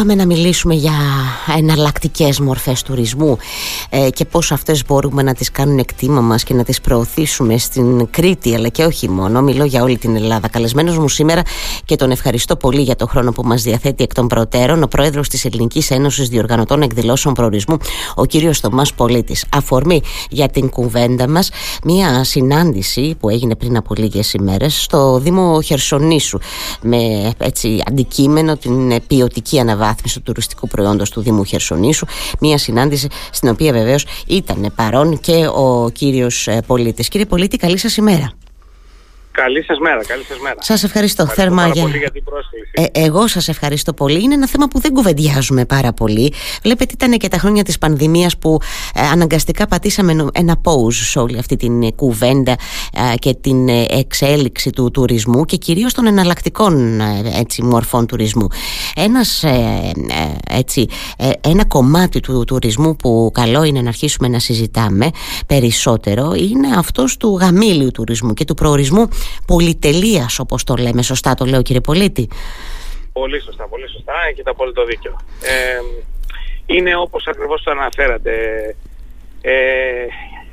Πάμε να μιλήσουμε για εναλλακτικές μορφές τουρισμού ε, και πώς αυτές μπορούμε να τις κάνουν εκτίμα μας και να τις προωθήσουμε στην Κρήτη αλλά και όχι μόνο, μιλώ για όλη την Ελλάδα. Καλεσμένος μου σήμερα και τον ευχαριστώ πολύ για το χρόνο που μας διαθέτει εκ των προτέρων ο πρόεδρος της Ελληνικής Ένωσης Διοργανωτών Εκδηλώσεων Προορισμού, ο κύριος Θωμάς Πολίτης. Αφορμή για την κουβέντα μας μια συνάντηση που έγινε πριν από λίγες ημέρες στο Δήμο Χερσονήσου με έτσι αντικείμενο την ποιοτική αναβάθμιση αναβάθμιση του τουριστικού προϊόντος του Δήμου Χερσονήσου. Μία συνάντηση στην οποία βεβαίως ήταν παρόν και ο κύριος ε, πολίτης. Κύριε Πολίτη, καλή σας ημέρα. Καλή σας μέρα, καλή σας μέρα. Σας ευχαριστώ, ευχαριστώ θερμά πάρα πολύ για την πρόσκληση. Ε, εγώ σας ευχαριστώ πολύ. Είναι ένα θέμα που δεν κουβεντιάζουμε πάρα πολύ. Βλέπετε ήταν και τα χρόνια της πανδημίας που ε, αναγκαστικά πατήσαμε ένα pause σε όλη αυτή την κουβέντα ε, και την ε, εξέλιξη του τουρισμού και κυρίως των εναλλακτικών έτσι, μορφών τουρισμού. Ένας, έτσι, ένα κομμάτι του τουρισμού που καλό είναι να αρχίσουμε να συζητάμε περισσότερο είναι αυτός του γαμήλιου τουρισμού και του προορισμού πολυτελείας όπως το λέμε σωστά το λέω κύριε Πολίτη. Πολύ σωστά, πολύ σωστά. Έχετε απόλυτο δίκιο. Ε, είναι όπως ακριβώς το αναφέρατε. Ε,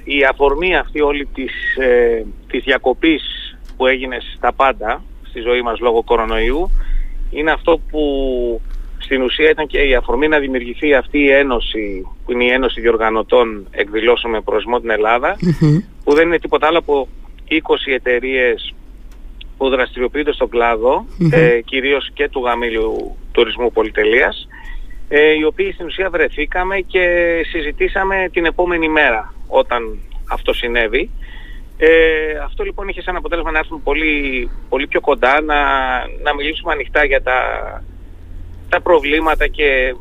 η αφορμή αυτή όλη της, ε, της διακοπής που έγινε στα πάντα στη ζωή μας λόγω κορονοϊού είναι αυτό που στην ουσία ήταν και η αφορμή να δημιουργηθεί αυτή η ένωση που είναι η Ένωση Διοργανωτών Εκδηλώσεων με προορισμό την ελλαδα που δεν είναι τίποτα άλλο από 20 εταιρείες που δραστηριοποιούνται στον κλαδο ε, κυρίως και του γαμήλιου τουρισμού πολυτελείας, ε, οι οποίοι στην ουσία βρεθήκαμε και συζητήσαμε την επόμενη μέρα όταν αυτό συνέβη. Ε, αυτό λοιπόν είχε σαν αποτέλεσμα να έρθουν πολύ, πολύ πιο κοντά, να, να μιλήσουμε ανοιχτά για τα, τα προβλήματα και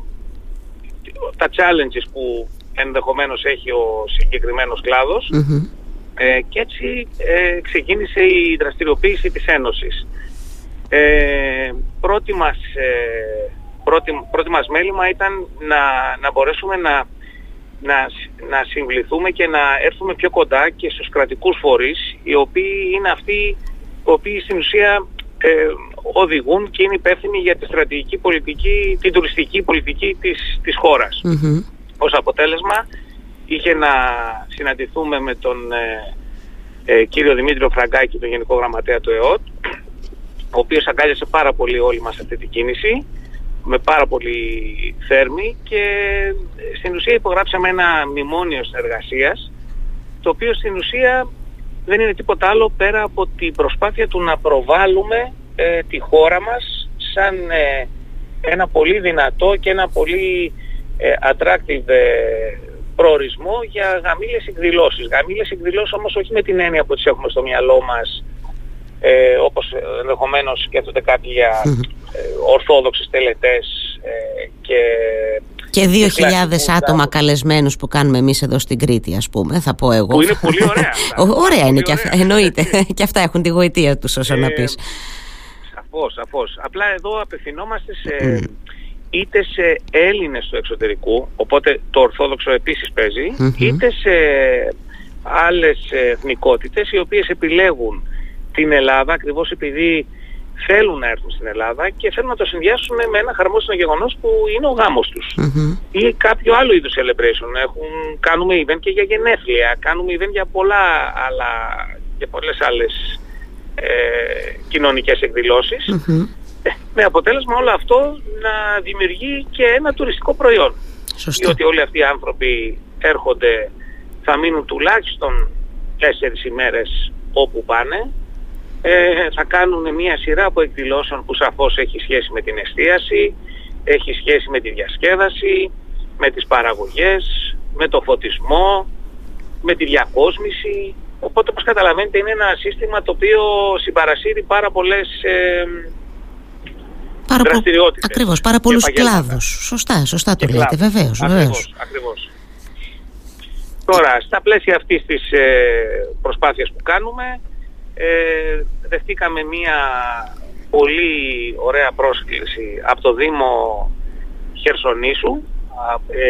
τα challenges που ενδεχομένως έχει ο συγκεκριμένος ε, και έτσι ε, ξεκίνησε η δραστηριοποίηση της Ένωσης. Ε, πρώτη, μας, ε, πρώτη, πρώτη μας μέλημα ήταν να, να μπορέσουμε να, να, να συμβληθούμε και να έρθουμε πιο κοντά και στους κρατικούς φορείς οι οποίοι είναι αυτοί οι οποίοι στην ουσία ε, οδηγούν και είναι υπεύθυνοι για τη στρατηγική πολιτική, την τουριστική πολιτική της, της χώρας. Ως αποτέλεσμα είχε να συναντηθούμε με τον ε, ε, κύριο Δημήτριο Φραγκάκη, τον Γενικό Γραμματέα του ΕΟΤ, ο οποίος αγκάλιασε πάρα πολύ όλη μας αυτή την κίνηση, με πάρα πολύ θέρμη και στην ουσία υπογράψαμε ένα μνημόνιο συνεργασίας, το οποίο στην ουσία δεν είναι τίποτα άλλο πέρα από την προσπάθεια του να προβάλλουμε ε, τη χώρα μας σαν ε, ένα πολύ δυνατό και ένα πολύ ε, attractive προορισμό για γαμήλες εκδηλώσεις. Γαμήλες εκδηλώσεις όμως όχι με την έννοια που τις έχουμε στο μυαλό μας ε, όπως ενδεχομένως σκέφτονται κάποιοι για ε, ορθόδοξες τελετές ε, και... Και 2.000 άτομα καλεσμένους που κάνουμε εμείς εδώ στην Κρήτη ας πούμε θα πω εγώ. Που είναι πολύ ωραία Ωραία είναι και αυτά, εννοείται. Και αυτά έχουν τη γοητεία τους όσο να πεις. Σαφώς, σαφώς. Απλά εδώ απευθυνόμαστε σε είτε σε Έλληνες του εξωτερικού, οπότε το Ορθόδοξο επίσης είτε σε άλλες εθνικότητες οι οποίες επιλέγουν την Ελλάδα ακριβώς επειδή θέλουν να έρθουν στην Ελλάδα και θέλουν να το συνδυάσουν με ένα χαρμόσυνο γεγονός που είναι ο γάμος τους. Ή κάποιο άλλο είδους celebration. Έχουν, κάνουμε event και για γενέθλια, κάνουμε event για πολλά άλλα, για πολλές άλλες ε, κοινωνικές με αποτέλεσμα όλο αυτό να δημιουργεί και ένα τουριστικό προϊόν. Σωστά. Διότι όλοι αυτοί οι άνθρωποι έρχονται, θα μείνουν τουλάχιστον τέσσερις ημέρες όπου πάνε, ε, θα κάνουν μια σειρά από εκδηλώσεων που σαφώς έχει σχέση με την εστίαση, έχει σχέση με τη διασκέδαση, με τις παραγωγές, με το φωτισμό, με τη διακόσμηση. Οπότε όπως καταλαβαίνετε είναι ένα σύστημα το οποίο συμπαρασύρει πάρα πολλές ε, Πάρα δραστηριότητες. Ακριβώς, πάρα πολλούς κλάδους. Σωστά, σωστά το λέτε, βεβαίως. Ακριβώς, ακριβώς. Τώρα, στα πλαίσια αυτής της ε, προσπάθειας που κάνουμε, ε, δεχτήκαμε μία πολύ ωραία πρόσκληση από το Δήμο Χερσονήσου ε,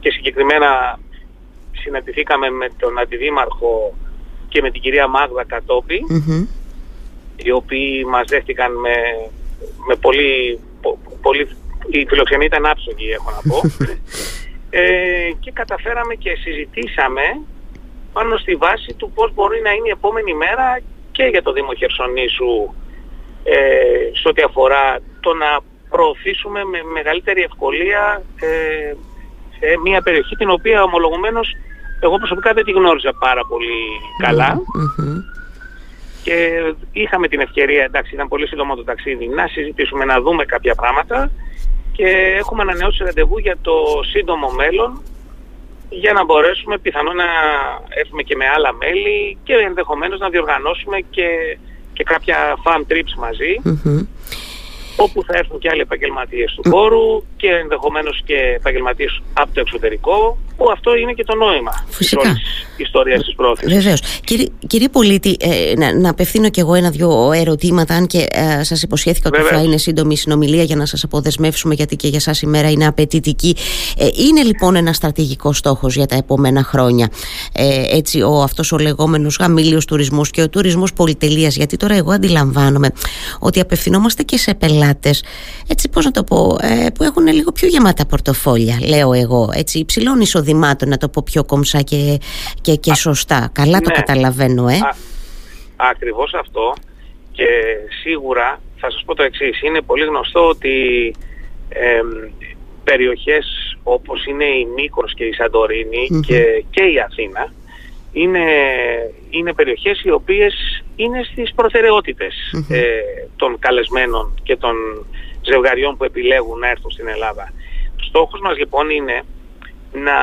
και συγκεκριμένα συναντηθήκαμε με τον Αντιδήμαρχο και με την κυρία Μάγδα οι οποίοι μας δέχτηκαν με με πολύ, πολύ η φιλοξενία ήταν άψογη έχω να πω. Ε, και καταφέραμε και συζητήσαμε πάνω στη βάση του πώς μπορεί να είναι η επόμενη μέρα και για το Δήμο Χερσονήσου ε, σε ό,τι αφορά το να προωθήσουμε με μεγαλύτερη ευκολία ε, μια περιοχή την οποία ομολογουμένως εγώ προσωπικά δεν τη γνώριζα πάρα πολύ και είχαμε την ευκαιρία, εντάξει ήταν πολύ σύντομο το ταξίδι, να συζητήσουμε, να δούμε κάποια πράγματα. Και έχουμε ανανεώσει ραντεβού για το σύντομο μέλλον για να μπορέσουμε πιθανόν να έρθουμε και με άλλα μέλη και ενδεχομένως να διοργανώσουμε και, και κάποια fan trips μαζί όπου θα έρθουν και άλλοι επαγγελματίες του χώρου και ενδεχομένως και επαγγελματίες από το εξωτερικό, που αυτό είναι και το νόημα Φυσικά. τη ιστορίας της πρόθεσης. Βεβαίως. Κύριε, κύριε Πολίτη, ε, να, να απευθύνω κι εγώ ένα-δυο ερωτήματα, αν και ε, σας υποσχέθηκα ότι θα είναι σύντομη συνομιλία για να σας αποδεσμεύσουμε, γιατί και για εσά η μέρα είναι απαιτητική. Ε, είναι λοιπόν ένα στρατηγικός στόχος για τα επόμενα χρόνια. Ε, έτσι, ο, αυτός ο λεγόμενος γαμήλιος τουρισμός και ο τουρισμός πολυτελείας, γιατί τώρα εγώ αντιλαμβάνομαι ότι απευθυνόμαστε και σε πελάτες έτσι πώς να το πω, ε, που έχουν λίγο πιο γεμάτα πορτοφόλια, λέω εγώ, έτσι, υψηλών εισοδημάτων, να το πω πιο κομψά και, και, και σωστά. Καλά το ναι. καταλαβαίνω, ε. Α, ακριβώς αυτό και σίγουρα θα σας πω το εξής, είναι πολύ γνωστό ότι ε, περιοχές όπως είναι η Μύκος και η σαντορινη και, και η Αθήνα είναι, είναι περιοχές οι οποίες είναι στις προτεραιοτητες ε, των καλεσμένων και των ζευγαριών που επιλέγουν να έρθουν στην Ελλάδα. Στόχος μας λοιπόν είναι να,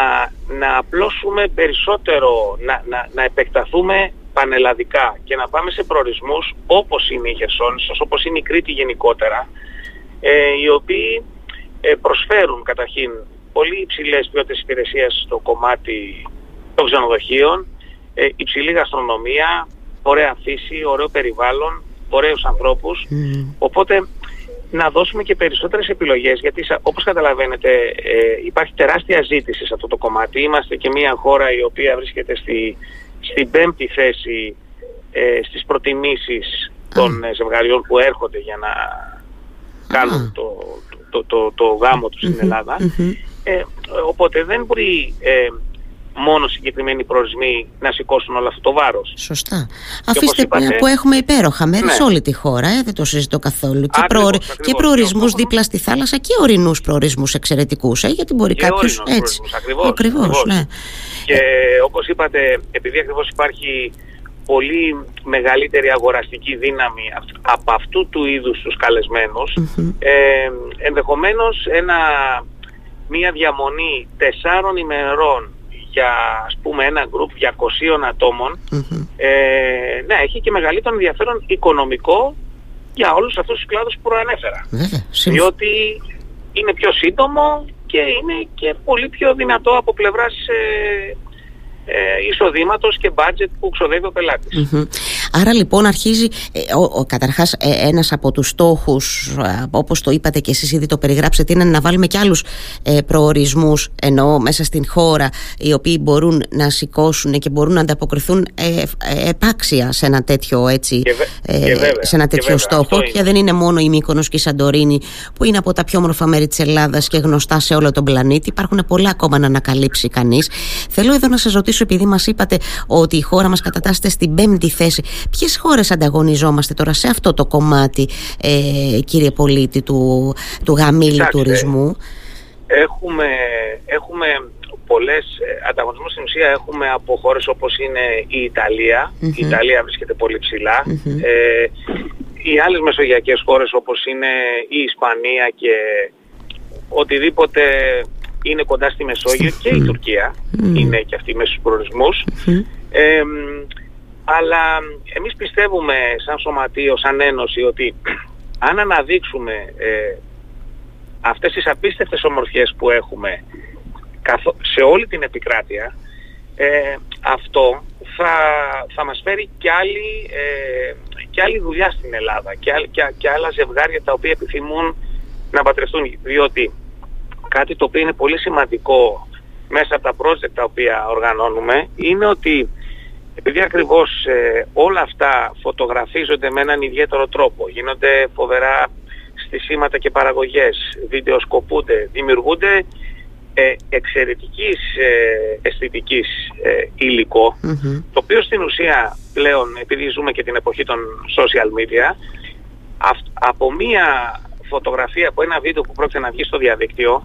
να απλώσουμε περισσότερο, να, να, να επεκταθούμε πανελλαδικά και να πάμε σε προορισμούς όπως είναι η Χερσόνησος, όπως είναι η Κρήτη γενικότερα, ε, οι οποίοι ε, προσφέρουν καταρχήν πολύ υψηλές ποιότητες υπηρεσίας στο κομμάτι των ξενοδοχείων, ε, υψηλή γαστρονομία, ωραία φύση, ωραίο περιβάλλον, ωραίους ανθρώπους. Οπότε να δώσουμε και περισσότερες επιλογές γιατί όπως καταλαβαίνετε ε, υπάρχει τεράστια ζήτηση σε αυτό το κομμάτι. Είμαστε και μια χώρα η οποία βρίσκεται στη, στην πέμπτη θέση ε, στις προτιμήσεις των mm. ζευγαριών που έρχονται για να κάνουν το, το, το, το, γάμο τους στην Ελλάδα. Ε, οπότε δεν μπορεί ε, μόνο συγκεκριμένοι προορισμοί να σηκώσουν όλο αυτό το βάρος. Σωστά. Αφήστε είπατε, που έχουμε υπέροχα μέρη ναι. σε όλη τη χώρα, ε, δεν το συζητώ καθόλου. Και, προορι... και προορισμούς δίπλα στη θάλασσα και ορεινούς προορισμούς εξαιρετικούς, ε, γιατί μπορεί κάποιο έτσι. Ακριβώς. Ναι. Και όπως είπατε, επειδή ακριβώς υπάρχει πολύ μεγαλύτερη αγοραστική δύναμη από αυτού του είδους τους καλεσμένους mm-hmm. ε, ενδεχομένως ένα, μια διαμονή τεσσάρων ημερών για ας πούμε ένα γκρουπ 200 ατομων ε, ναι, έχει και μεγαλύτερο ενδιαφέρον οικονομικό για όλους αυτούς τους κλάδους που προανέφερα. Διότι είναι πιο σύντομο και είναι και πολύ πιο δυνατό από πλευράς ε, ε, εισοδήματος και budget που ξοδεύει ο πελατης Άρα λοιπόν αρχίζει, ε, ο, ο, καταρχάς ε, ένας από τους στόχους, ε, όπως το είπατε και εσείς ήδη το περιγράψετε, είναι να βάλουμε και άλλους ε, προορισμούς, ενώ μέσα στην χώρα, οι οποίοι μπορούν να σηκώσουν και μπορούν να ανταποκριθούν ε, ε επάξια σε ένα τέτοιο, έτσι, σε ένα τέτοιο στόχο. Και δεν είναι μόνο η Μύκονος και η Σαντορίνη, που είναι από τα πιο όμορφα μέρη της Ελλάδας και γνωστά σε όλο τον πλανήτη. Υπάρχουν πολλά ακόμα να ανακαλύψει κανείς. Θέλω εδώ να σας ρωτήσω, επειδή μας είπατε ότι η χώρα μας κατατάσσεται στην πέμπτη θέση, Ποιες χώρες ανταγωνιζόμαστε τώρα σε αυτό το κομμάτι, ε, κύριε πολίτη, του, του γαμήλου τουρισμού; Έχουμε, έχουμε πολλές ε, ανταγωνισμούς. Στην ουσία έχουμε από χώρες όπως είναι η ιταλια Η Ιταλία βρίσκεται πολύ Ε, οι άλλες μεσογειακές χώρες όπως είναι η Ισπανία και οτιδήποτε είναι κοντά στη Μεσόγειο και η Τουρκία είναι και αυτή μέσα στους προορισμούς. Ε, αλλά εμείς πιστεύουμε σαν σωματείο, σαν ένωση ότι αν αναδείξουμε ε, αυτές τις απίστευτες ομορφιές που έχουμε σε όλη την επικράτεια ε, αυτό θα, θα μας φέρει και άλλη, ε, και άλλη δουλειά στην Ελλάδα και, και, και άλλα ζευγάρια τα οποία επιθυμούν να πατρευτούν. Διότι κάτι το οποίο είναι πολύ σημαντικό μέσα από τα project τα οποία οργανώνουμε είναι ότι επειδή ακριβώς ε, όλα αυτά φωτογραφίζονται με έναν ιδιαίτερο τρόπο, γίνονται φοβερά στισίματα και παραγωγές, βιντεοσκοπούνται, δημιουργούνται ε, εξαιρετικής ε, αισθητικής ε, υλικο το οποίο στην ουσία πλέον, επειδή ζούμε και την εποχή των social media, από μία φωτογραφία, από ένα βίντεο που πρόκειται να βγει στο διαδίκτυο,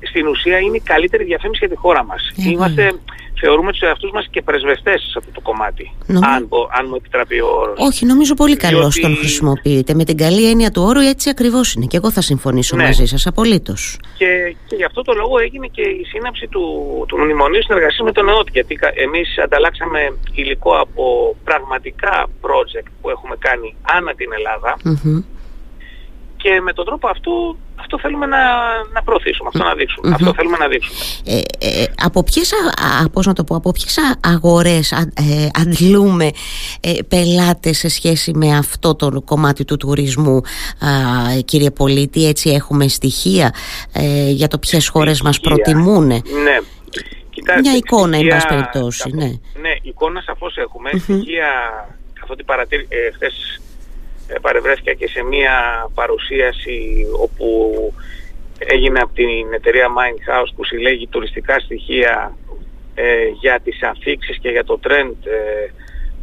στην ουσία είναι η καλύτερη διαφήμιση για τη χώρα μας. Είμαστε θεωρούμε τους εαυτούς μας και πρεσβευτές σε αυτό το κομμάτι. Αν, αν μου επιτραπεί ο όρος. Όχι, νομίζω πολύ καλός τον χρησιμοποιείτε. Με την καλή έννοια του όρου έτσι ακριβώς είναι. Και εγώ θα συμφωνήσω ναι. μαζί σας απολύτως. Και, και γι' αυτό το λόγο έγινε και η σύναψη του, του Μνημονίου συνεργασία με τον ΕΟΤ. Γιατί εμείς ανταλλάξαμε υλικό από πραγματικά project που έχουμε κάνει ανά την Ελλάδα και με τον τρόπο αυτό, αυτό θέλουμε να, να προωθήσουμε, αυτό να δείξουμε. Αυτό θέλουμε να δείξουμε. Ε, ε, από ποιες, α, πώς να το πω, από ποιες αγορές ε, αντλούμε ε, πελάτες σε σχέση με αυτό το κομμάτι του τουρισμού, κύριε Πολίτη, έτσι έχουμε στοιχεία ε, για το ποιες χώρες μας προτιμούν; Ναι. Κοιτάξτε, Μια εικόνα, εν πάση περιπτώσει. Ναι. ναι, εικόνα σαφώς έχουμε. Στοιχεία, καθότι παρατήρη, ε, χθες παρευρέθηκα και σε μια παρουσίαση όπου έγινε από την εταιρεία Mindhouse που συλλέγει τουριστικά στοιχεία ε, για τις αφήξεις και για το trend ε,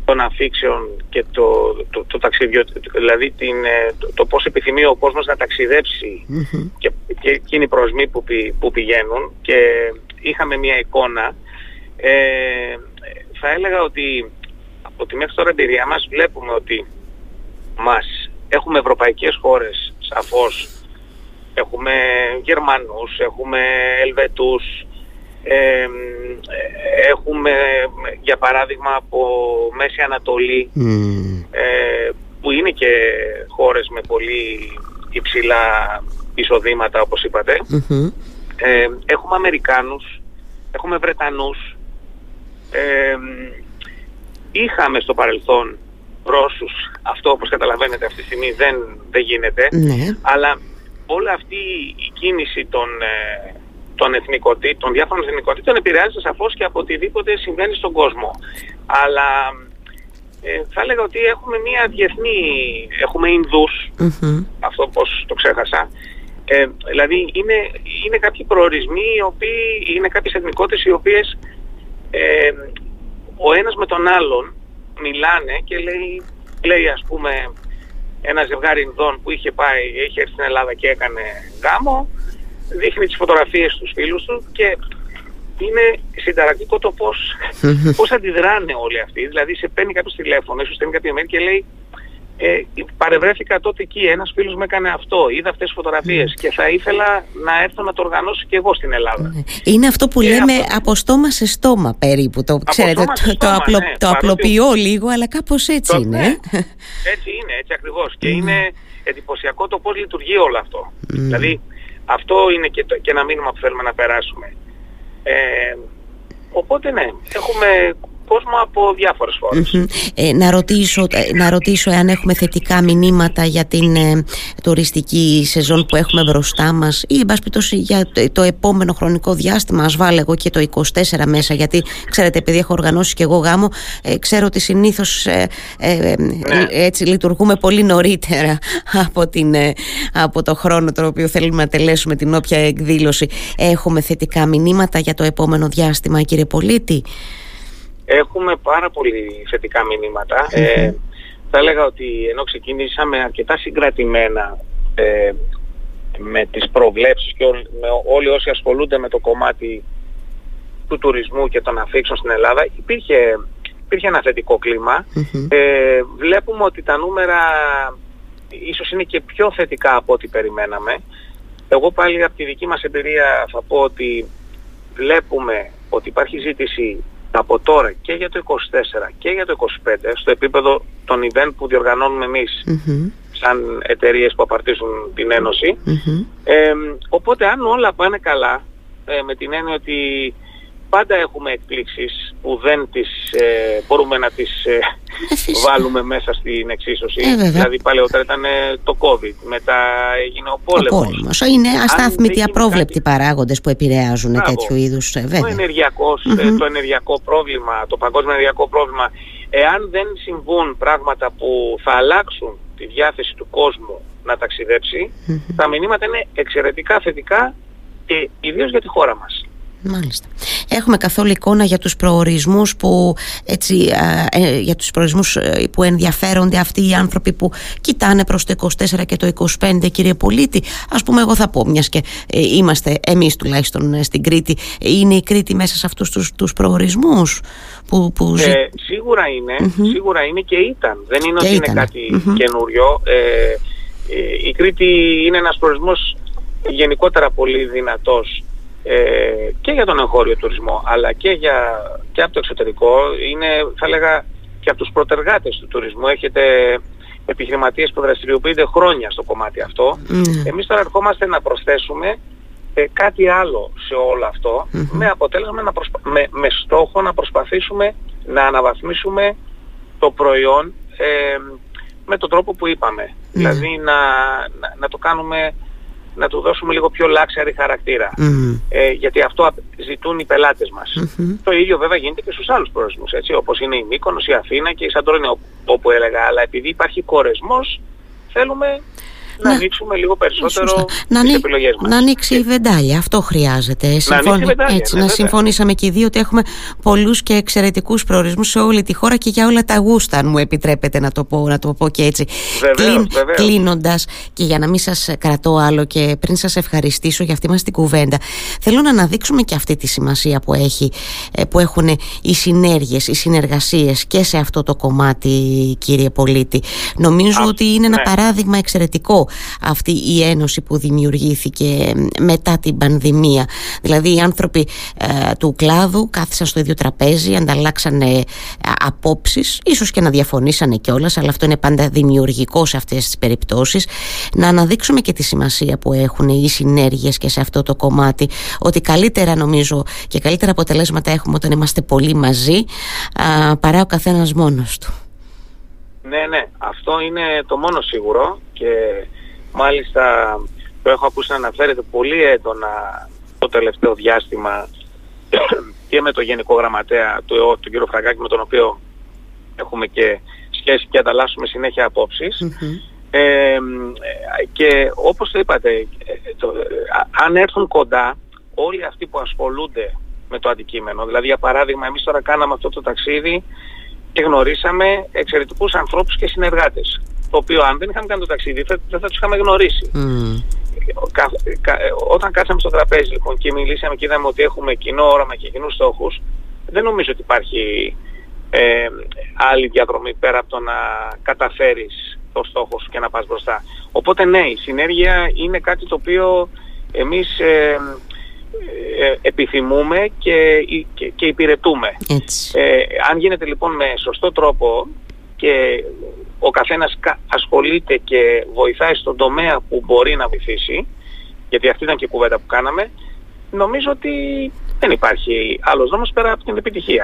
των αφήξεων και το, το, το ταξιδιό, δηλαδή την, ε, το, το πώς επιθυμεί ο κόσμος να ταξιδεψει και, και εκείνοι οι προσμοί που, που πηγαίνουν. Και είχαμε μια εικόνα. Θα έλεγα ότι από τη μέχρι τώρα εμπειρία μας βλέπουμε ότι μας. Έχουμε ευρωπαϊκές χώρες, σαφώς. Έχουμε Γερμανούς, έχουμε Ελβετούς, έχουμε για παράδειγμα από Μέση Ανατολή ε, που είναι και χώρες με πολύ υψηλά εισοδήματα όπως ε, έχουμε Αμερικάνους, έχουμε Βρετανούς, είχαμε στο παρελθόν Ρώσους. Αυτό όπως καταλαβαίνετε αυτή τη στιγμή δεν, δεν γίνεται. Ναι. Αλλά όλη αυτή η κίνηση των, ε, των εθνικότητων, των διάφορων εθνικότητων επηρεάζεται σαφώς και από οτιδήποτε συμβαίνει στον κόσμο. Αλλά ε, θα έλεγα ότι έχουμε μια διεθνή, έχουμε αυτό πώς το ξέχασα, ε, δηλαδή είναι, είναι κάποιοι προορισμοί, οι οποίοι, είναι κάποιες εθνικότητες οι οποίες ε, ο ένας με τον άλλον μιλάνε και λέει, λέει ας πούμε ένα ζευγάρι Ινδών που είχε πάει, είχε έρθει στην Ελλάδα και έκανε γάμο, δείχνει τις φωτογραφίες στους φίλους του και είναι συνταρακτικό το πώς, πώς αντιδράνε όλοι αυτοί. Δηλαδή σε παίρνει κάποιος τηλέφωνο, σου στέλνει κάποια mail και λέει ε, παρευρέθηκα τότε εκεί, ένας φίλος μου έκανε αυτό, είδα αυτές τις φωτογραφίες ναι. και θα ήθελα να έρθω να το οργανώσω και εγώ στην Ελλάδα. Ναι. Είναι αυτό που λέμε από στόμα σε στόμα περίπου, το, ξέρετε, το, το, απλο, ναι, το απλοποιώ λίγο, αλλά κάπως έτσι είναι. Ναι, έτσι είναι, έτσι ακριβώς και είναι εντυπωσιακό το πώς λειτουργεί όλο αυτό. Δηλαδή αυτό είναι και, το, και ένα μήνυμα που θέλουμε να περάσουμε. Ε, οπότε ναι, έχουμε κόσμο από διάφορες Ε, να, ρωτήσω, ε, να ρωτήσω εάν έχουμε θετικά μηνύματα για την ε, τουριστική σεζόν που έχουμε μπροστά μας ή εν για το, επόμενο χρονικό διάστημα ας βάλω εγώ και το 24 μέσα γιατί ξέρετε επειδή έχω οργανώσει και εγώ γάμο ε, ξέρω ότι συνήθως ε, ναι. έτσι λειτουργούμε πολύ νωρίτερα από, την, από το χρόνο το οποίο θέλουμε να τελέσουμε την όποια εκδήλωση. Έχουμε θετικά μηνύματα για το επόμενο διάστημα κύριε Πολίτη; Έχουμε πάρα πολύ θετικά Ε, θα έλεγα ότι ενώ ξεκινήσαμε αρκετά συγκρατημένα ε, με τις προβλέψεις και με όλοι όσοι ασχολούνται με το κομμάτι του τουρισμού και των αφήξεων στην Ελλάδα υπήρχε, υπήρχε ένα θετικό Ε, βλέπουμε ότι τα νούμερα ίσως είναι και πιο θετικά από ό,τι περιμέναμε. Εγώ πάλι από τη δική μας εμπειρία θα πω ότι βλέπουμε ότι υπάρχει ζήτηση από τώρα και για το 24 και για το 25 στο επίπεδο των event που διοργανώνουμε σαν εταιρείες που απαρτίζουν την ενωση οπότε αν όλα πάνε καλά ε, με την έννοια ότι πάντα έχουμε εκπλήξεις που δεν τις ε, μπορούμε να τις ε, βάλουμε μέσα στην εξίσωση. Ε, δηλαδή παλαιότερα ήταν το COVID, μετά έγινε ο πόλεμος. Ο πόλεμος. Είναι αστάθμητοι, απρόβλεπτοι κάτι... παράγοντες που επηρεάζουν Μπράβο. τέτοιου είδους. Βέβαια. Το, ενεργειακός, το ενεργειακό πρόβλημα, το παγκόσμιο ενεργειακό πρόβλημα, εάν δεν συμβούν πράγματα που θα αλλάξουν τη διάθεση του κόσμου να ταξιδεψει τα μηνύματα είναι εξαιρετικά θετικά και ιδίως για τη χώρα μας. Μάλιστα. Έχουμε καθόλου εικόνα για τους προορισμούς που, έτσι, ε, για τους προορισμούς ε, που ενδιαφέρονται αυτοί οι άνθρωποι που κοιτάνε προς το 24 και το 25 κύριε Πολίτη. Ας πούμε εγώ θα πω μιας και ε, είμαστε εμείς τουλάχιστον στην Κρήτη. Είναι η Κρήτη μέσα σε αυτούς τους, τους προορισμούς που, που Σίγουρα είναι, σίγουρα είναι και ήταν. Δεν είναι ότι είναι κάτι καινούριο. Ε, η Κρήτη είναι ένας προορισμός γενικότερα πολύ δυνατός ε, και για τον εγχώριο τουρισμό αλλά και, για, και από το εξωτερικό είναι θα λέγα και από τους προτεργάτες του τουρισμού. Έχετε επιχειρηματίες που δραστηριοποιούνται χρόνια στο κομμάτι αυτό. Mm. εμείς τώρα ερχόμαστε να προσθέσουμε ε, κάτι άλλο σε όλο με αποτέλεσμα να με, με στόχο να προσπαθήσουμε να αναβαθμίσουμε το προϊόν ε, με τον τρόπο που είπαμε. Δηλαδή να, να, να το κάνουμε να του δώσουμε λίγο πιο λάξαρη χαρακτήρα. Ε, γιατί αυτό ζητούν οι πελάτες μας. Το ίδιο βέβαια γίνεται και στους άλλους προορισμούς, έτσι, όπως είναι η Μύκονος, η Αθήνα και η Σαντορίνη, όπου έλεγα. Αλλά επειδή υπάρχει κορεσμός, θέλουμε να, να ανοίξουμε λίγο περισσότερο να, τις επιλογές μας. Να ανοίξει η βεντάλια, αυτό χρειάζεται. Συμφωνη... Να βεντάλια, Έτσι, ναι, να συμφωνήσαμε και οι δύο ότι έχουμε πολλούς και εξαιρετικούς προορισμούς σε όλη τη χώρα και για όλα τα γούστα, αν μου επιτρέπετε να το πω, να το πω και έτσι. Βεβαίως, Κλείνοντας και για να μην σας κρατώ άλλο και πριν σας ευχαριστήσω για αυτή μας την κουβέντα, θέλω να αναδείξουμε και αυτή τη σημασία που, έχει, ε, που έχουν οι συνέργειες, οι συνεργασίες και σε αυτό το κομμάτι κύριε Πολίτη. Νομίζω ότι είναι ένα ναι. παράδειγμα εξαιρετικό αυτή η ένωση που δημιουργήθηκε μετά την πανδημία. Δηλαδή οι άνθρωποι ε, του κλάδου κάθισαν στο ίδιο τραπέζι, ανταλλάξανε ε, απόψεις, ίσως και να διαφωνήσανε κιόλας, αλλά αυτό είναι πάντα δημιουργικό σε αυτές τις περιπτώσεις. Να αναδείξουμε και τη σημασία που έχουν οι συνέργειες και σε αυτό το κομμάτι, ότι καλύτερα νομίζω και καλύτερα αποτελέσματα έχουμε όταν είμαστε πολύ μαζί, παρά ο καθένας μόνος του. Ναι, ναι. Αυτό είναι το μόνο σίγουρο και μάλιστα το έχω ακούσει να αναφέρεται πολύ έντονα το τελευταίο διάστημα και με το Γενικό Γραμματέα του ΕΟ, τον κύριο Φραγκάκη, με τον οποίο έχουμε και σχέση και ανταλλάσσουμε συνέχεια Ε, και όπως το είπατε, ε, το, αν έρθουν κοντά όλοι αυτοί που ασχολούνται με το αντικείμενο, δηλαδή για παράδειγμα εμείς τώρα κάναμε αυτό το ταξίδι και γνωρίσαμε εξαιρετικούς ανθρώπους και συνεργάτες. Το οποίο αν δεν είχαμε κάνει το ταξίδι δεν θα τους είχαμε γνωρίσει. Mm. Όταν κάτσαμε στο τραπέζι λοιπόν και μιλήσαμε και είδαμε ότι έχουμε κοινό όραμα και κοινούς στόχους, δεν νομίζω ότι υπάρχει ε, άλλη διαδρομή πέρα από το να καταφέρεις το στόχο σου και να πας μπροστά. Οπότε ναι, η συνέργεια είναι κάτι το οποίο εμείς ε, ε, επιθυμούμε και, και, και υπηρετούμε. Ε, αν γίνεται λοιπόν με σωστό τρόπο και ο καθένας ασχολείται και βοηθάει στον τομέα που μπορεί να βοηθήσει, γιατί αυτή ήταν και η κουβέντα που κάναμε, νομίζω ότι δεν υπάρχει άλλος δρόμος πέρα από την επιτυχία.